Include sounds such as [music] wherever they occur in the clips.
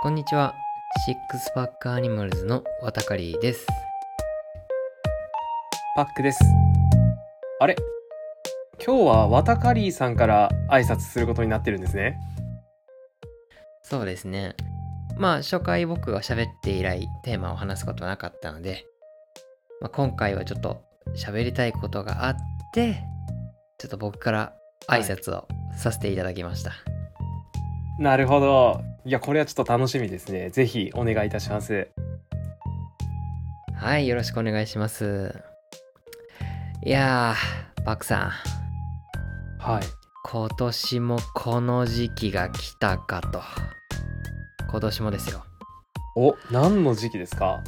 こんにちは。シックスパックアニマルズのワタカリーです。パックです。あれ？今日はワタカリーさんから挨拶することになってるんですね。そうですね。まあ、初回僕が喋って以来テーマを話すことはなかったので、まあ、今回はちょっと喋りたいことがあって、ちょっと僕から挨拶をさせていただきました。なるほど。いや、これはちょっと楽しみですね。ぜひお願いいたします。はい、よろしくお願いします。いやー、パクさん、はい。今年もこの時期が来たかと。今年もですよ。お、何の時期ですか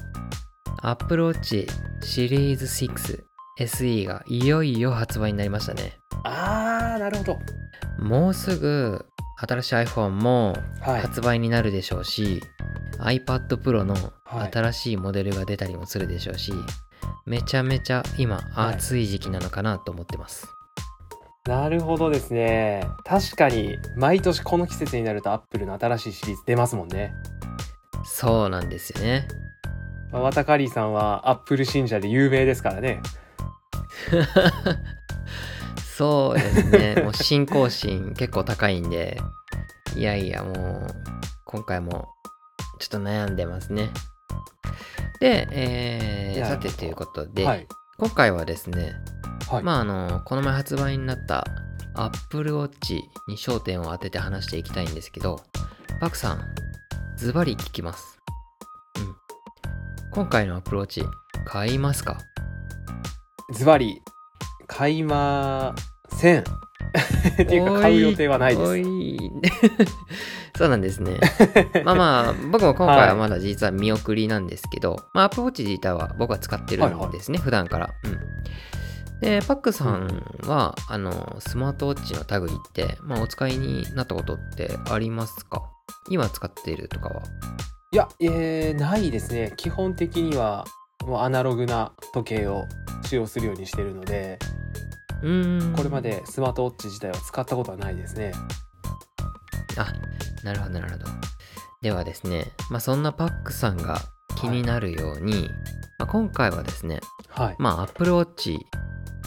？Apple Watch シリーズ6 SE がいよいよ発売になりましたね。あー、なるほど。もうすぐ新しい iPhone もはい。発売になるでしょうし、iPad Pro のはい新しいモデルが出たりもするでしょうし、めちゃめちゃ今はい暑い時期なのかなと思ってます。なるほどですね。確かに、毎年この季節になるとアップルの新しいシリーズ出ますもんね。そうなんですよね。まあワタカリーさんはアップル信者で有名ですからね。[laughs] そうですね。もう信仰心結構高いんで、いやいやもう今回もちょっと悩んでますね。で、えー、さてということで、はい。今回はですね、はい。まああの、この前発売になった Apple Watch に焦点を当てて話していきたいんですけど、パクさん、ズバリ聞きます。うん。今回の Apple Watch 買いますか？ズバリ、買いません。[laughs] っていうか、買う予定はないです。[laughs] そうなんですね。[laughs] まあまあ、僕も今回はまだ実は見送りなんですけど、まあ、Apple Watch 自体は僕は使ってるんですね、普段から。うん。で、パックさんは、あの、スマートウォッチの類って、まあ、お使いになったことってありますか？今使っているとかは？いや、えー、ないですね。基本的には、もうアナログな時計を使用するようにしてるので、うーん。これま。でスマートウォッチ自体は使ったことはないですね。あ、なるほど、なるほど。ではですね、まあ、そんなパックさんが気になるように、まあ、今回はですね、はい。まあ、Apple Watch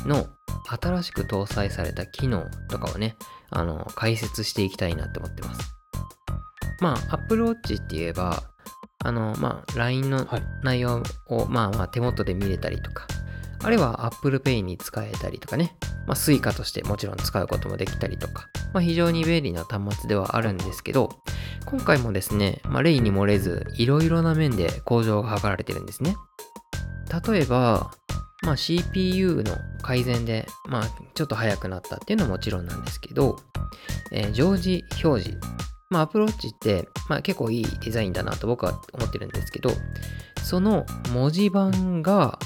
の新しく搭載された機能とかをね、あの、解説していきたいなって思ってます。まあ、Apple Watch って言えば、あの、まあ、LINE のはい。内容を、まあまあ、手元で見れたりとか、あるいは Apple Pay に使えたりとかね、まあ、Suica としてもちろん使うこともできたりとか、まあ、非常に便利な端末ではあるんですけど、今回もですね、まあ、例に漏れず、いろいろな面で向上が図られてるんですね。例えば、まあ、CPU の改善で、まあ、ちょっと速くなったっていうのはもちろんなんですけど、えー常時表示。まあ、アプローチって、まあ、結構いいデザインだなと僕は思ってるんですけど、その文字盤が、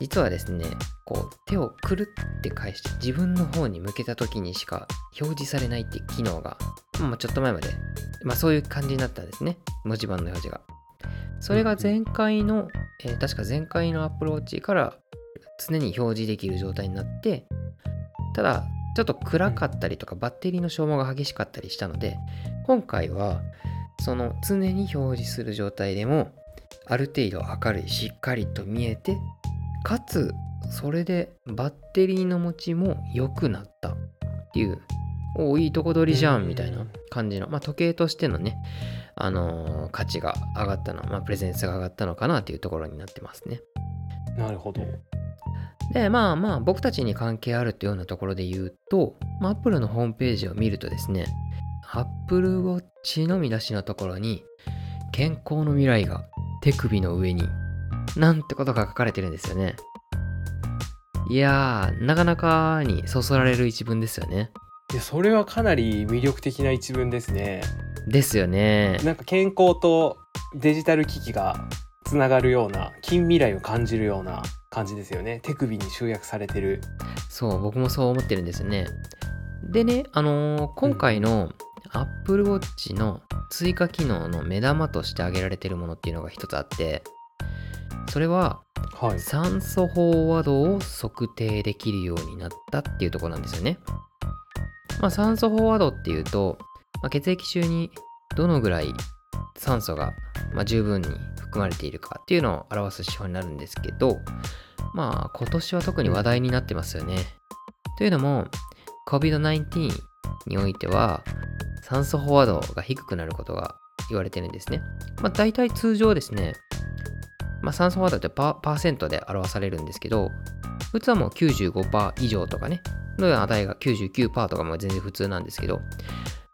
実はですね、こう、手をくるって返して自分の方に向けた時にしか表示されないって機能が、まあ、ちょっと前まで、まあ、そういう感じになったんですね。文字盤の表示が。それが前回の、えー確か前回のアプローチから常に表示できる状態になって、ただ、ちょっと暗かったりとか、バッテリーの消耗が激しかったりしたので、今回は、その常に表示する状態でも、ある程度明るい、しっかりと見えて、かつ、それでバッテリーの持ちも良くなったっていう、おおいいとこ取りじゃんみたいな感じの、まあ、時計としてのね、あのー価値が上がったの、まあ、プレゼンスが上がったのかなというところになってますね。なるほど。で、まあまあ、僕たちに関係あるというようなところで言うと、まあ、Apple のホームページを見るとですね、Apple Watch の見出しのところに、健康の未来が手首の上に、なんてことが書かれてるんですよね。いやー、なかなかにそそられる一文ですよね。いや、それはかなり魅力的な一文ですね。ですよね。なんか健康とデジタル機器がつながるような、近未来を感じるような感じですよね。手首に集約されてる。そう、僕もそう思ってるんですよね。でね、あのー今回の Apple Watch の追加機能の目玉として挙げられてるものっていうのが一つあって、それははい。酸素飽和度を測定できるようになったっていうところなんですよね。まあ、酸素飽和度っていうと、まあ、血液中にどのぐらい酸素が、まあ、十分に含まれているかっていうのを表す指標になるんですけど、まあ今年は特に話題になってますよね。というのも、COVID-19 においては酸素飽和度が低くなることが言われてるんですね。まあ大体通常ですね、まあ、酸素飽和度ってパパーセントで表されるんですけど、普通はもう95%以上とかね、のような値が99%とかも全然普通なんですけど、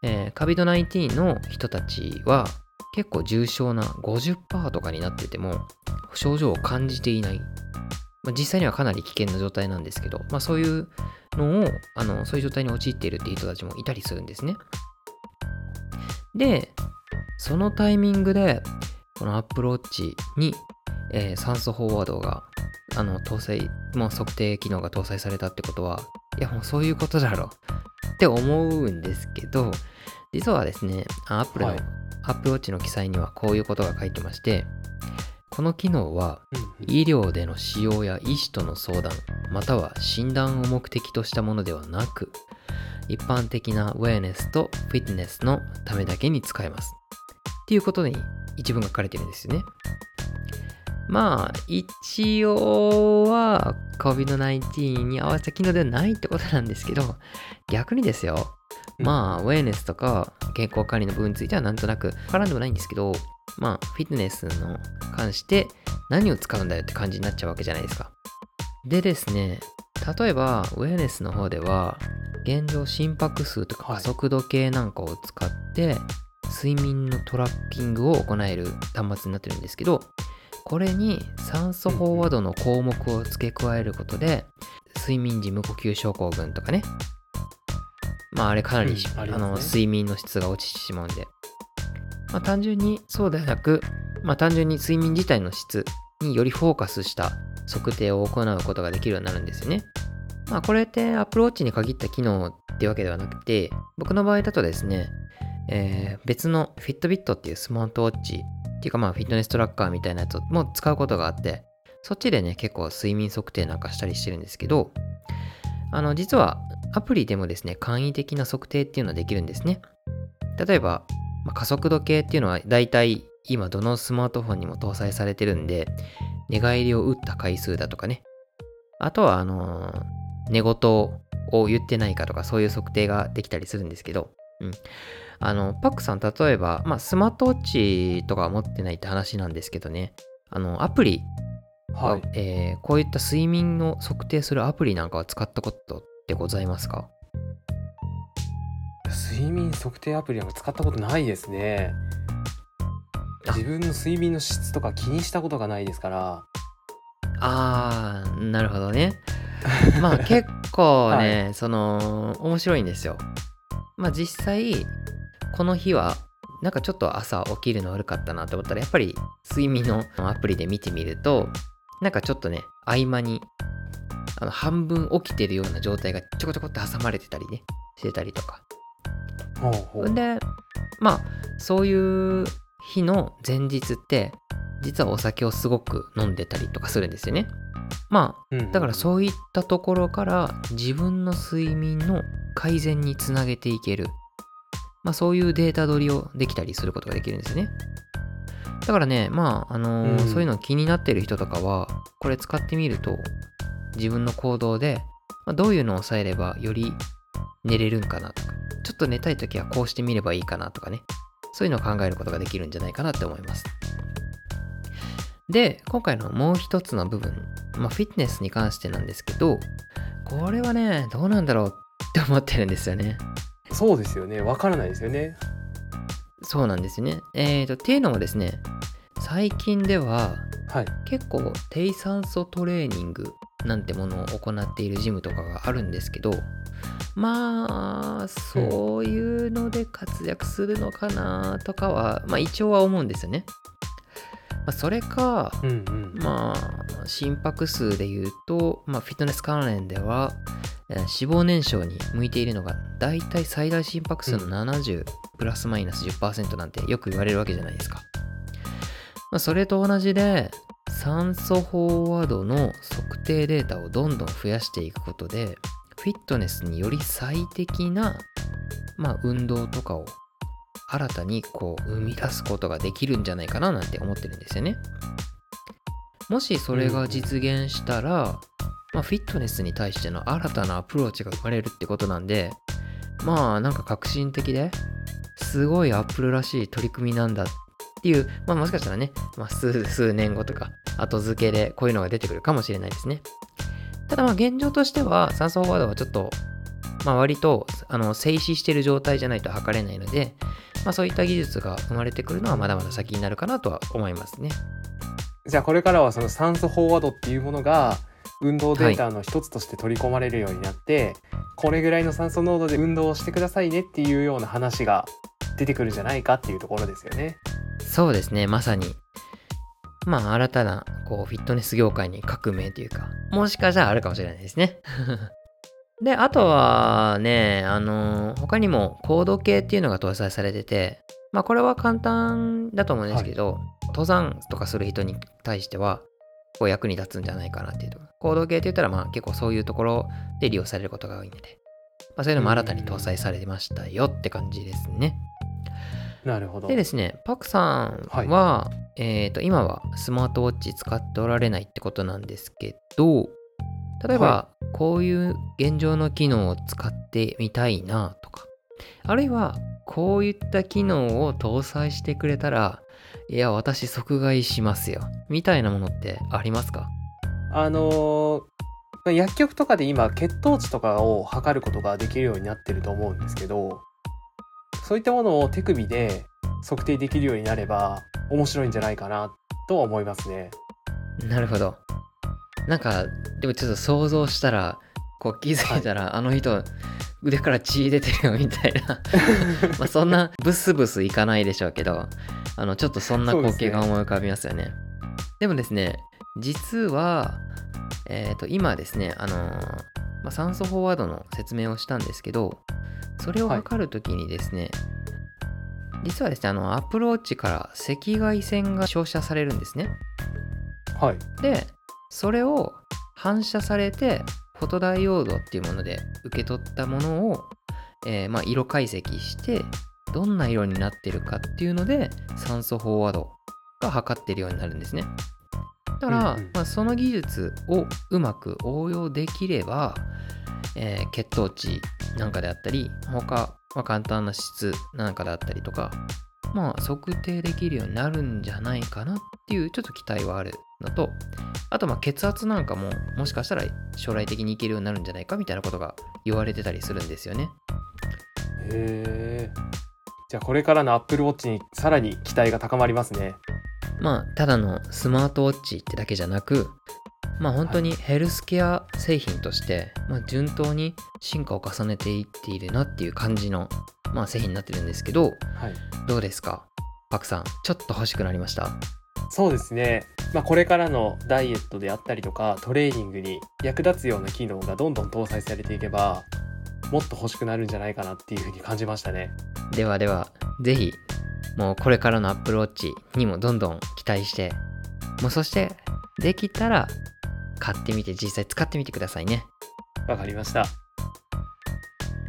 えー、COVID-19 の人たちは結構重症な50%とかになってても症状を感じていない。まあ、実際にはかなり危険な状態なんですけど、まあ、そういうのをあの、そういう状態に陥っているっていう人たちもいたりするんですね。で、そのタイミングで、この Apple Watch に、えー、酸素飽和度があの搭載、もう測定機能が搭載されたってことは、いやもうそういうことだろうって思うんですけど、実はですね、Apple の、はい、Apple Watch の記載にはこういうことが書いてまして、この機能は医療での使用や医師との相談、または診断を目的としたものではなく、一般的なウェアネスとフィットネスのためだけに使えます。っていうことに一文が書かれてるんですよね。まあ、一応は COVID-19 に合わせた機能ではないってことなんですけど、逆にですよ、まあ、ウェアネスとか健康管理の部分についてはなんとなく絡んでもないんですけど、まあ、フィットネスの関して何を使うんだよって感じになっちゃうわけじゃないですか。でですね、例えば、ウェアネスの方では、現状心拍数とか加速度計なんかを使って、睡眠のトラッキングを行える端末になってるんですけど、これに酸素飽和度の項目を付け加えることで、睡眠時無呼吸症候群とかね、まああれかなり、うんあね、あの睡眠の質が落ちてしまうんで、まあ、単純にそうではなく、まあ、単純に睡眠自体の質によりフォーカスした測定を行うことができるようになるんですよね。まあこれってアプローチに限った機能ってわけではなくて、僕の場合だとですね、えー、別の Fitbit っていうスマートウォッチっていうかまあフィットネストラッカーみたいなやつも使うことがあって、そっちでね、結構睡眠測定なんかしたりしてるんですけど、あの、実はアプリでもですね、簡易的な測定っていうのはできるんですね。例えば、まあ、加速度計っていうのは大体今どのスマートフォンにも搭載されてるんで、寝返りを打った回数だとかね。あとは、あのー、寝言を言ってないかとかそういう測定ができたりするんですけど、うん。あの、パックさん、例えば、まあ、スマートウォッチとかは持ってないって話なんですけどね、あの、アプリ、はいえー、こういった睡眠の測定するアプリなんかは使ったことってございますか？睡眠測定アプリは使ったことないですね。自分の睡眠の質とか気にしたことがないですから。あー、なるほどね。まあ [laughs] 結構ね、はい、その、面白いんですよ。まあ実際、この日はなんかちょっと朝起きるの悪かったなと思ったらやっぱり睡眠のアプリで見てみるとなんかちょっとね合間にあの半分起きてるような状態がちょこちょこって挟まれてたりねしてたりとか。でまあそういう日の前日って実はお酒をすごく飲んでたりとかするんですよねまあだからそういったところから自分の睡眠の改善につなげていけるまあ、そういうデータ取りをできたりすることができるんですね。だからね、まあ、あのーうん、そういうの気になってる人とかは、これ使ってみると、自分の行動で、まあ、どういうのを抑えればより寝れるんかなとか、ちょっと寝たい時はこうしてみればいいかなとかね、そういうのを考えることができるんじゃないかなって思います。で、今回のもう一つの部分、まあ、フィットネスに関してなんですけど、これはね、どうなんだろうって思ってるんですよね。そうですよね。わからないですよね。そうなんですよね。えーと、っていうのもですね、最近では、はい、結構低酸素トレーニングなんてものを行っているジムとかがあるんですけど、まあ、そういうので活躍するのかなとかは、うん、まあ一応は思うんですよね。まあ、それか、うんうん、まあ、心拍数で言うと、まあ、フィットネス関連では、脂肪燃焼に向いているのがだいたい最大心拍数の70、うん、プラスマイナス10%なんてよく言われるわけじゃないですか。まあ、それと同じで酸素飽和度の測定データをどんどん増やしていくことでフィットネスにより最適な、まあ、運動とかを新たにこう生み出すことができるんじゃないかななんて思ってるんですよね。もしそれが実現したら、まあ、フィットネスに対しての新たなアプローチが生まれるってことなんでまあなんか革新的ですごいアップルらしい取り組みなんだっていう、まあ、もしかしたらね、まあ、数数年後とか後付けでこういうのが出てくるかもしれないですね。ただまあ現状としては酸素飽和度はちょっと、まあ、割とあの静止してる状態じゃないと測れないので、まあ、そういった技術が生まれてくるのはまだまだ先になるかなとは思いますね。じゃあこれからはその酸素飽和度っていうものが運動データの一つとして取り込まれるようになって、はい、これぐらいの酸素濃度で運動をしてくださいねっていうような話が出てくるんじゃないかっていうところですよね。そうですねまさにまあ新たなこうフィットネス業界に革命というかもしかしたらあるかもしれないですね。で、あとはね、あの他にもコード系っていうのが搭載されてて、まあこれは簡単だと思うんですけど、はい、登山とかする人に対しては、こう役に立つんじゃないかなっていうと。コード系って言ったら、まあ結構そういうところで利用されることが多いので、まあそういうのも新たに搭載されましたよって感じですね。なるほど。でですね、パクさんは、はい、えっ、ー、と、今はスマートウォッチ使っておられないってことなんですけど、例えば、はい、こういう現状の機能を使ってみたいなとか、あるいは、こういった機能を搭載してくれたら、いや、私即買いしますよ。みたいなものってありますか？あのー、薬局とかで今血糖値とかを測ることができるようになってると思うんですけどそういったものを手首で測定できるようになれば面白いんじゃないかなとは思いますね。なるほど。なんかでもちょっと想像したらこう気づいたら、はい、あの人腕から血出てるよみたいな [laughs] まあそんなブスブスいかないでしょうけどあのちょっとそんな光景が思い浮かびますよね。でねでもですね実はえっ、ー、と今ですねあのー、まあ、酸素フォワードの説明をしたんですけどそれを測るときにですね、はい、実はですね、あの、アプローチから赤外線が照射されるんですね。はい。で、それを反射されて、フォトダイオードっていうもので受け取ったものを、えー、まあ、色解析して、どんな色になってるかっていうので、酸素飽和度が測ってるようになるんですね。だから、うんうん、まあ、その技術をうまく応用できれば、えー、血糖値なんかであったり、他、まあ、簡単な質なんかであったりとか、まあ、測定できるようになるんじゃないかなっていうちょっと期待はあるのと、あとまあ血圧なんかももしかしたら将来的にいけるようになるんじゃないかみたいなことが言われてたりするんですよね。へえ。じゃあこれからの Apple Watch にさらに期待が高まりますね。まあただのスマートウォッチってだけじゃなくまあ本当にヘルスケア製品として、まあ、順当に進化を重ねていっているなっていう感じの、まあ、製品になってるんですけど、はい、どうですか？パクさんちょっと欲しくなりました？そうですね、まあ、これからのダイエットであったりとかトレーニングに役立つような機能がどんどん搭載されていけばもっと欲しくなるんじゃないかなっていうふうに感じましたねではでは是非もうこれからの Apple Watch にもどんどん期待してもうそしてできたら買ってみて実際使ってみてくださいね。わかりました。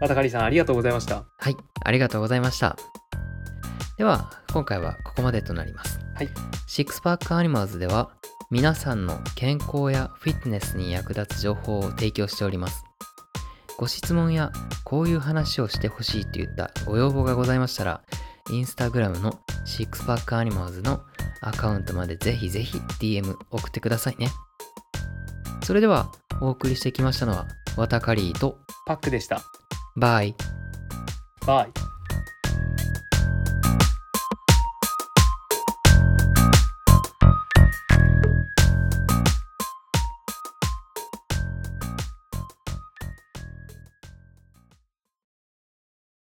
またかりさんありがとうございました。はい、ありがとうございました。では、今回はここまでとなります。はい。シックスパックアニマルズでは、皆さんの健康やフィットネスに役立つ情報を提供しております。ご質問やこういう話をしてほしいといったご要望がございましたら、インスタグラムのシックスパックアニマルズのアカウントまでぜひぜひ DM 送ってくださいね。それではお送りしてきましたのはワタカリーとパックでした。バイ。バイ。